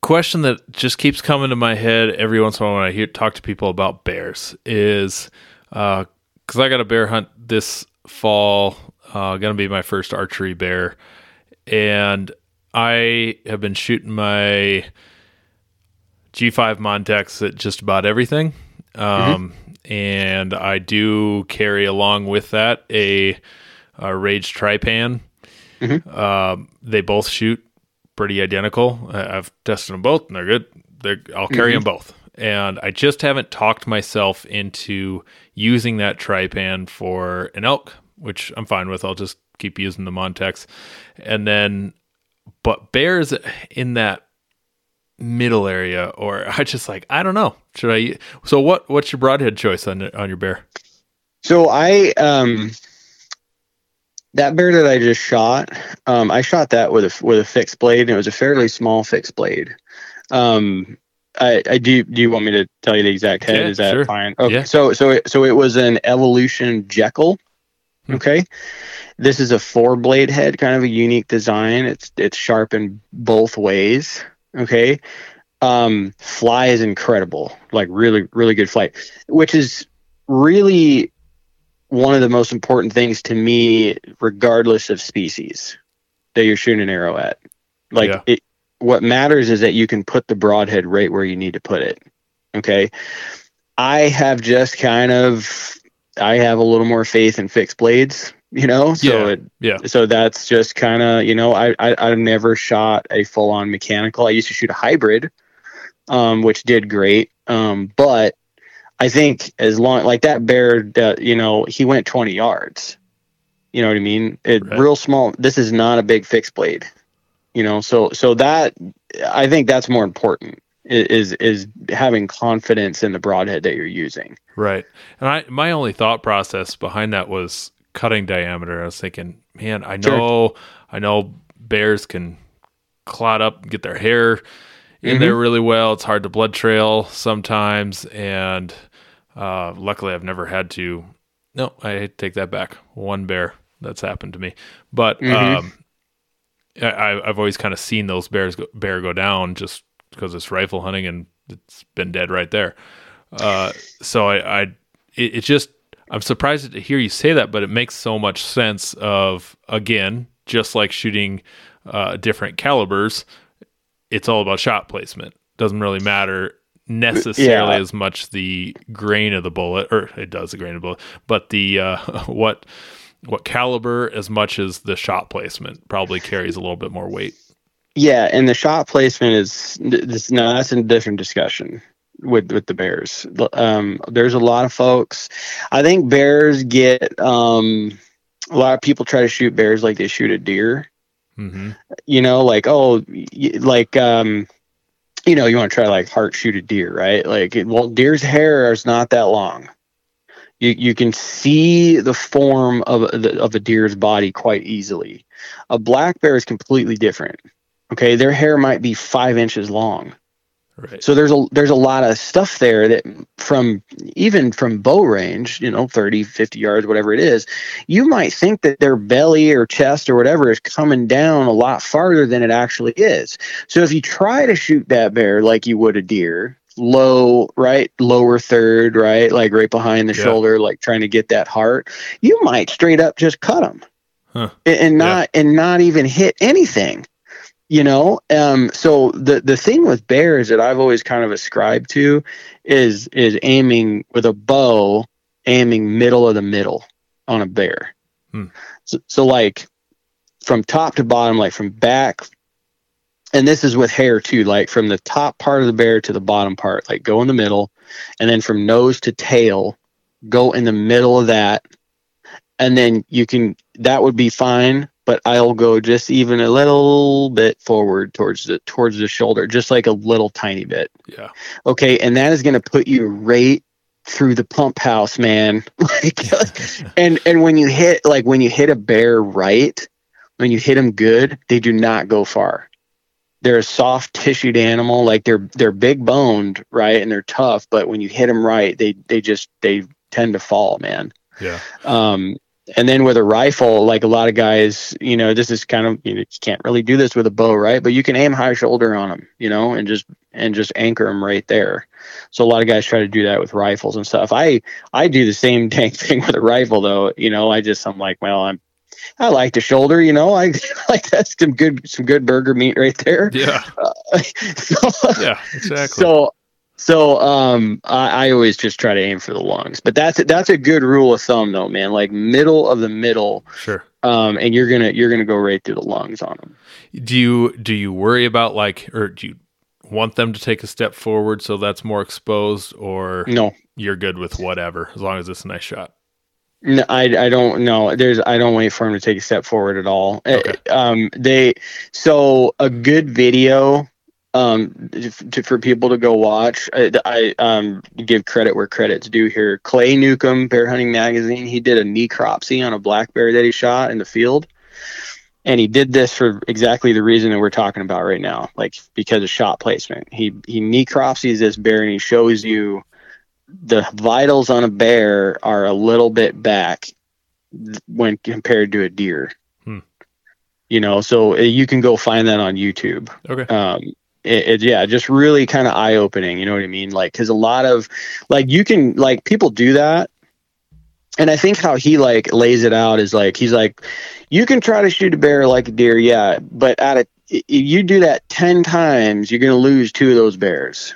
S2: question that just keeps coming to my head every once in a while when I hear talk to people about bears is because I got a bear hunt this fall, uh, going to be my first archery bear, and I have been shooting my G5 Montecs at just about everything. Um, And I do carry along with that a, a Rage Trypan. Um, they both shoot pretty identical. I've tested them both, and they're good. They're, I'll carry them both, and I just haven't talked myself into using that Trypan for an elk, which I'm fine with. I'll just keep using the Montecs, and then, but bears in that middle area, or I just like I don't know. Should I? So what? What's your broadhead choice on on your bear?
S3: So I um that bear that I just shot, um, I shot that with a with a fixed blade, and it was a fairly small fixed blade. Um, I, I do. Do you want me to tell you the exact head?
S2: Yeah,
S3: Is that
S2: sure.
S3: fine? Okay.
S2: Yeah.
S3: So so it, so it was an Evolution Jekyll.
S2: Hmm.
S3: Okay. This is a four blade head, kind of a unique design. It's it's sharp in both ways. Okay. Um, fly is incredible, like really really good flight, which is really one of the most important things to me, regardless of species that you're shooting an arrow at. Like
S2: Yeah.
S3: it, what matters is that you can put the broadhead right where you need to put it. Okay. I have just kind of, I have a little more faith in fixed blades, you know, so
S2: Yeah.
S3: it,
S2: Yeah.
S3: so that's just kind of, you know, I, I, I've never shot a full on mechanical. I used to shoot a hybrid, um, which did great. Um, but I think as long like that bear that you know he went 20 yards. You know what I mean? It
S2: Right.
S3: real small. This is not a big fixed blade. You know, so so that I think that's more important is is having confidence in the broadhead that you're using.
S2: Right. And I my only thought process behind that was cutting diameter. I was thinking, man, I
S3: Sure.
S2: know I know bears can clot up and get their hair in
S3: Mhm.
S2: there really well. It's hard to blood trail sometimes and uh, luckily I've never had to no, I take that back. One bear that's happened to me. But
S3: Mhm.
S2: um I, I've always kind of seen those bears go, bear go down just because it's rifle hunting and it's been dead right there. Uh, so I, I it, it just I'm surprised to hear you say that, but it makes so much sense. Of again, just like shooting uh, different calibers, it's all about shot placement. Doesn't really matter necessarily
S3: Yeah.
S2: as much the grain of the bullet, or it does the grain of the bullet, but the uh, what what caliber as much as the shot placement probably carries a little bit more weight.
S3: Yeah, and the shot placement is this. No, that's a different discussion with with the Bears. Um, there's a lot of folks. I think bears get um, a lot of people try to shoot bears like they shoot a deer.
S2: hmm
S3: You know, like oh, like um, you know, you want to try like heart shoot a deer, right? Like, it- well, deer's hair is not that long. You you can see the form of the, of a deer's body quite easily. A black bear is completely different. Okay, their hair might be five inches long.
S2: Right.
S3: So there's a there's a lot of stuff there that from even from bow range, you know, 30, 50 yards, whatever it is, you might think that their belly or chest or whatever is coming down a lot farther than it actually is. So if you try to shoot that bear like you would a deer, low, right, lower third, right, like right behind the
S2: Yeah.
S3: shoulder, like trying to get that heart, you might straight up just cut them
S2: Huh.
S3: and, and not and not even hit anything you know um so the the thing with bears that i've always kind of ascribed to is is aiming with a bow aiming middle of the middle on a bear
S2: Hmm.
S3: so, so like from top to bottom like from back and this is with hair too like from the top part of the bear to the bottom part like go in the middle and then from nose to tail go in the middle of that and then you can that would be fine but i'll go just even a little bit forward towards the towards the shoulder just like a little tiny bit
S2: Yeah.
S3: okay and that is going to put you right through the pump house man like and and when you hit like when you hit a bear right when you hit them good they do not go far they're a soft tissued animal like they're they're big boned right and they're tough but when you hit them right they they just they tend to fall man
S2: Yeah.
S3: um, and then with a rifle, like a lot of guys, you know, this is kind of you, know, you can't really do this with a bow, right? But you can aim high shoulder on them, you know, and just and just anchor them right there. So a lot of guys try to do that with rifles and stuff. I I do the same dang thing with a rifle, though. You know, I just I'm like, well, I'm I like the shoulder, you know, I like that's some good some good burger meat right there.
S2: Yeah.
S3: so,
S2: Yeah. Exactly.
S3: so so um I, I always just try to aim for the lungs. But that's that's a good rule of thumb though, man. Like middle of the middle,
S2: sure.
S3: um, and you're gonna you're gonna go right through the lungs on them.
S2: Do you do you worry about like or do you want them to take a step forward so that's more exposed or
S3: No.
S2: you're good with whatever as long as it's a nice shot?
S3: No, I, I don't know. There's I don't wait for them to take a step forward at all. Uh,
S2: Okay.
S3: Um, they so a good video um to, for people to go watch. I, I um give credit where credit's due here. Clay Newcomb, Bear Hunting Magazine. He did a necropsy on a black bear that he shot in the field, and he did this for exactly the reason that we're talking about right now, like because of shot placement. He he necropsies this bear and he shows you the vitals on a bear are a little bit back when compared to a deer.
S2: Hmm.
S3: You know, so uh, you can go find that on YouTube.
S2: Okay.
S3: Um, it, it yeah, just really kind of eye opening. You know what I mean? Like, because a lot of like you can like people do that, and I think how he like lays it out is like he's like, you can try to shoot a bear like a deer, yeah, but at a if you do that 10 times you're going to lose two of those bears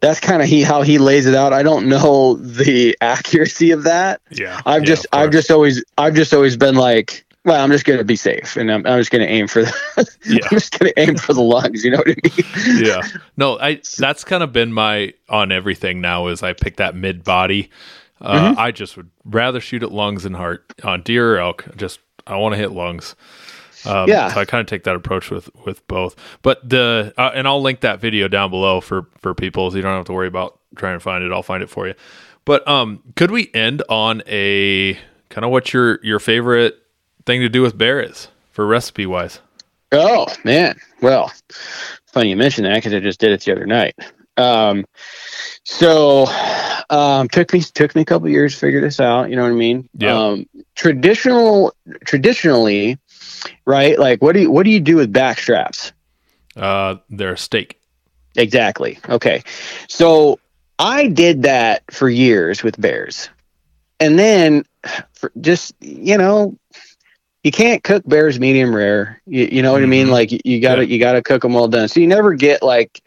S3: that's kind of he how he lays it out i don't know the accuracy of that
S2: Yeah.
S3: i've
S2: Yeah,
S3: just i've just always i've just always been like well i'm just going to be safe and i'm, I'm just going to aim for the
S2: Yeah.
S3: i'm just going to aim for the lungs you know what i mean
S2: yeah. No, I that's kind of been my on everything now is I pick that mid body. Uh,
S3: Mm-hmm.
S2: I just would rather shoot at lungs and heart on deer or elk. Just I want to hit lungs. Um,
S3: Yeah.
S2: So I kind of take that approach with with both. But the uh, and I'll link that video down below for for people so you don't have to worry about trying to find it. I'll find it for you. But um, could we end on a kind of what your your favorite thing to do with bear is for recipe wise?
S3: Oh man, well, funny you mention that because I just did it the other night. Um, so um, took me took me a couple years to figure this out. You know what I mean?
S2: Yeah.
S3: Um, traditional traditionally, right? Like what do you what do you do with back straps?
S2: Uh, they're a steak.
S3: Exactly. Okay. So I did that for years with bears. And then for just, you know, you can't cook bears medium rare. You, you know what I mean?
S2: Mhm.
S3: Like you, you gotta,
S2: Yeah.
S3: you gotta cook them well done. So you never get like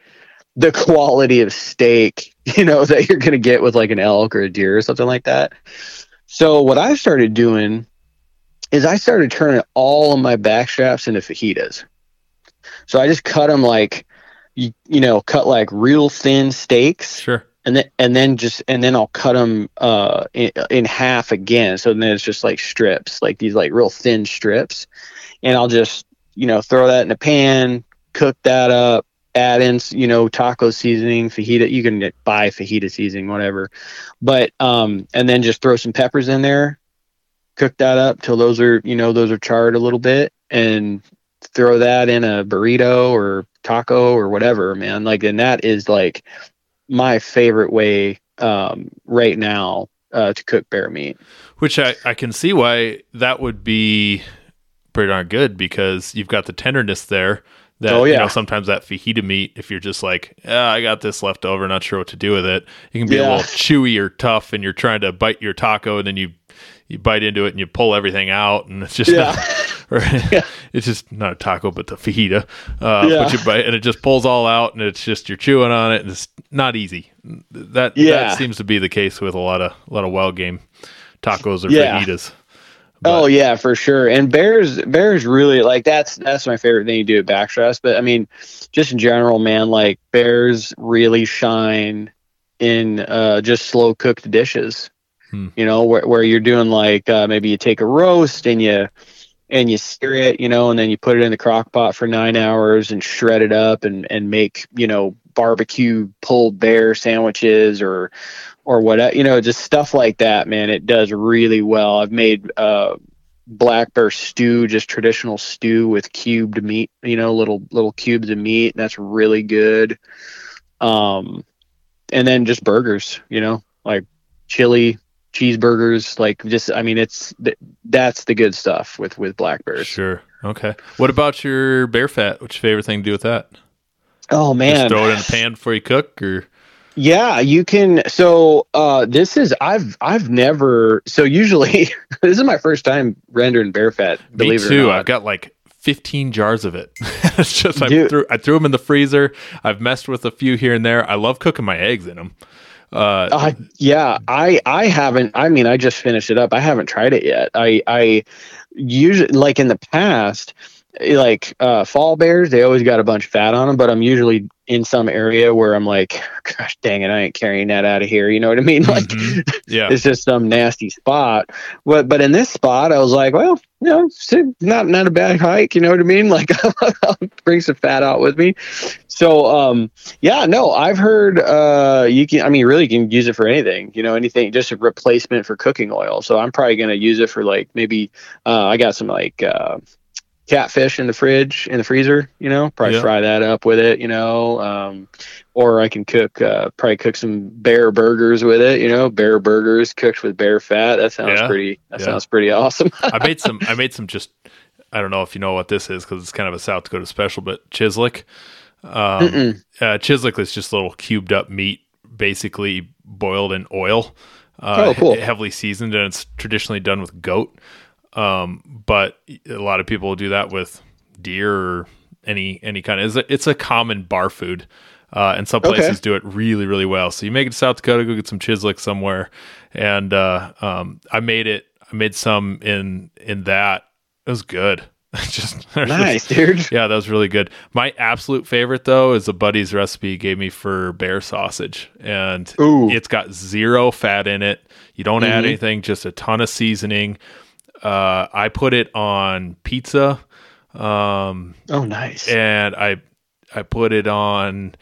S3: the quality of steak, you know, that you're going to get with like an elk or a deer or something like that. So what I started doing is I started turning all of my back straps into fajitas. So I just cut them like, you, you know, cut like real thin steaks
S2: Sure.
S3: And then and then just and then I'll cut them uh in, in half again. So then it's just like strips, like these like real thin strips, and I'll just you know throw that in a pan, cook that up, add in you know taco seasoning, fajita. You can buy fajita seasoning, whatever, but um and then just throw some peppers in there, cook that up till those are you know those are charred a little bit, and throw that in a burrito or taco or whatever, man. Like, and that is like my favorite way um, right now uh, to cook bear meat.
S2: Which I, I can see why that would be pretty darn good because you've got the tenderness there. That,
S3: Oh, yeah.
S2: you know, sometimes that fajita meat, if you're just like, yeah, I got this left over, not sure what to do with it, it can be a little chewy or tough, and you're trying to bite your taco, and then you you bite into it and you pull everything out, and it's just
S3: Yeah.
S2: not, or it's just not a taco, but the fajita. Uh,
S3: Yeah.
S2: But you bite, and it just pulls all out, and it's just you're chewing on it, and it's not easy. That
S3: Yeah.
S2: that seems to be the case with a lot of a lot of wild game tacos or
S3: Yeah.
S2: fajitas.
S3: oh yeah, for sure. And bears, bears really like that's that's my favorite thing to do at backstraps. But I mean, just in general, man, like bears really shine in uh, just slow cooked dishes.
S2: Hmm.
S3: You know, where where you're doing like uh, maybe you take a roast and you and you sear it, you know, and then you put it in the crock pot for nine hours and shred it up and and make you know barbecue pulled bear sandwiches or or what you know just stuff like that man. It does really well. I've made uh black bear stew just traditional stew with cubed meat you know little little cubes of meat that's really good. Um and then just burgers you know like chili cheeseburgers like just i mean it's th- that's the good stuff with with black bears
S2: Sure. Okay. What about your bear fat? What's your favorite thing to do with that?
S3: oh man
S2: Just throw it in a pan before you cook, or
S3: Yeah, you can. So uh, this is I've I've never. So usually this is my first time rendering bear fat. Believe
S2: me
S3: it
S2: too.
S3: or not.
S2: I've got like 15 jars of it. it's just I
S3: Dude.
S2: threw I threw them in the freezer. I've messed with a few here and there. I love cooking my eggs in them. Uh,
S3: yeah, I I haven't. I mean, I just finished it up. I haven't tried it yet. I I usually like in the past, like uh, fall bears, they always got a bunch of fat on them. But I'm usually in some area where I'm like, gosh dang it, I ain't carrying that out of here. You know what I mean? Like
S2: Mhm. yeah.
S3: it's just some nasty spot. But but in this spot, I was like, well, you know, not not a bad hike. You know what I mean? Like, I'll bring some fat out with me. So um, yeah, no, I've heard uh, you can. I mean, really, you can use it for anything. You know, anything, just a replacement for cooking oil. So I'm probably gonna use it for like maybe uh, I got some like. Uh, catfish in the fridge in the freezer you know probably fry that up with it you know um, or I can cook uh, probably cook some bear burgers with it. You know, bear burgers cooked with bear fat. That sounds
S2: Yeah.
S3: pretty. That
S2: Yeah.
S3: sounds pretty awesome.
S2: I made some. I made some. Just I don't know if you know what this is because it's kind of a South Dakota special, but chislic. Um, uh, chislic is just little cubed up meat, basically boiled in oil. Uh,
S3: Oh, cool.
S2: Heavily seasoned, and it's traditionally done with goat. Um, but a lot of people do that with deer or any any kind of. It's a, it's a common bar food. Uh, and some
S3: Okay.
S2: places do it really, really well. So you make it to South Dakota, go get some chislic somewhere, and uh, um, I made it. I made some in in that. It was good. just
S3: nice, dude.
S2: yeah, that was really good. My absolute favorite though is a buddy's recipe he gave me for bear sausage, and
S3: Ooh.
S2: it's got zero fat in it. You don't add
S3: Mhm.
S2: anything, just a ton of seasoning. Uh, I put it on pizza, um,
S3: Oh, nice.
S2: and I I put it on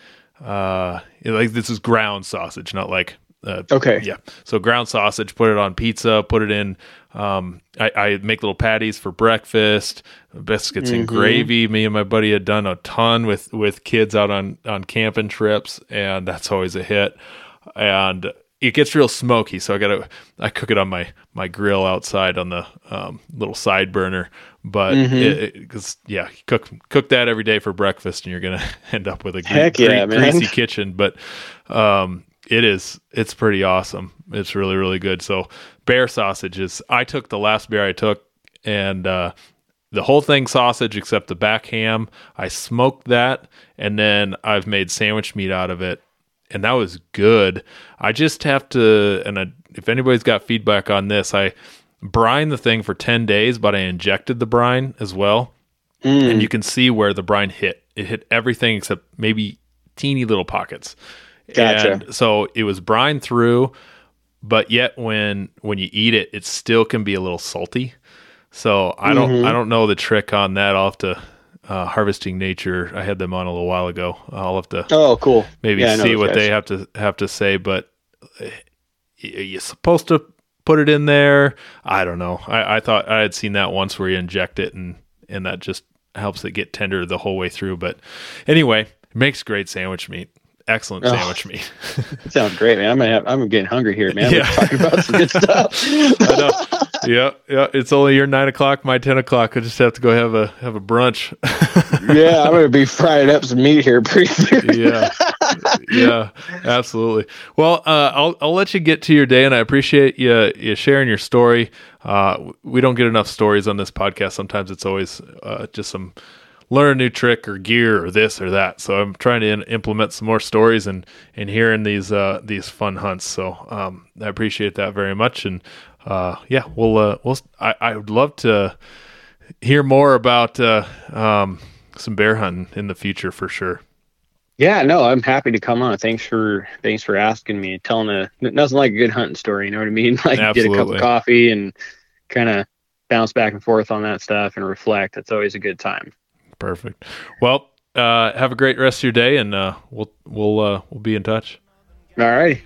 S2: uh, like this is ground sausage, not like uh,
S3: Okay.
S2: yeah. So ground sausage, put it on pizza, put it in. Um, I, I make little patties for breakfast, biscuits and
S3: Mhm.
S2: gravy. Me and my buddy had done a ton with with kids out on on camping trips, and that's always a hit. And it gets real smoky, so I gotta I cook it on my my grill outside on the um, little side burner. But because yeah, cook cook that every day for breakfast, and you're gonna end up with a gre-
S3: yeah,
S2: gre- greasy kitchen. But um, it is it's pretty awesome. It's really really good. So bear sausages. I took the last bear I took and uh, the whole thing sausage except the back ham. I smoked that and then I've made sandwich meat out of it. And that was good. I just have to, and I, if anybody's got feedback on this, I brine the thing for 10 days, but I injected the brine as well
S3: Mm.
S2: and you can see where the brine hit. It hit everything except maybe teeny little pockets.
S3: Gotcha.
S2: And so it was brine through, but yet when when you eat it, it still can be a little salty. So I don't
S3: Mhm.
S2: I don't know the trick on that. I'll have to uh, harvesting nature. I had them on a little while ago. I'll have to
S3: oh, cool.
S2: maybe
S3: Yeah,
S2: see what
S3: guys.
S2: they have to have to say. But uh, you're supposed to put it in there. I don't know. I, I thought I had seen that once where you inject it and and that just helps it get tender the whole way through. But anyway, it makes great sandwich meat. Excellent sandwich oh, meat.
S3: sounds great, man. I'm gonna have, I'm getting hungry here, man. Yeah. We're talking about some good stuff. I know.
S2: Yeah, yeah. It's only your nine o'clock, my ten o'clock. I just have to go have a have a brunch.
S3: yeah, I'm gonna be frying up some meat here pretty soon.
S2: yeah, yeah, absolutely. Well, uh, I'll I'll let you get to your day, and I appreciate you you sharing your story. Uh, we don't get enough stories on this podcast. Sometimes it's always uh, just some learn a new trick or gear or this or that. So I'm trying to in- implement some more stories and and hearing these uh, these fun hunts. So um, I appreciate that very much. And uh, yeah, we'll uh, we'll I, I would love to hear more about uh, um, some bear hunting in the future for sure.
S3: Yeah, no, I'm happy to come on. Thanks for thanks for asking me, telling a nothing like a good hunting story. You know what I mean? Like Absolutely. get a cup of coffee and kind of bounce back and forth on that stuff and reflect. It's always a good time.
S2: Perfect. Well, uh, have a great rest of your day, and uh, we'll we'll uh, we'll be in touch.
S3: All right.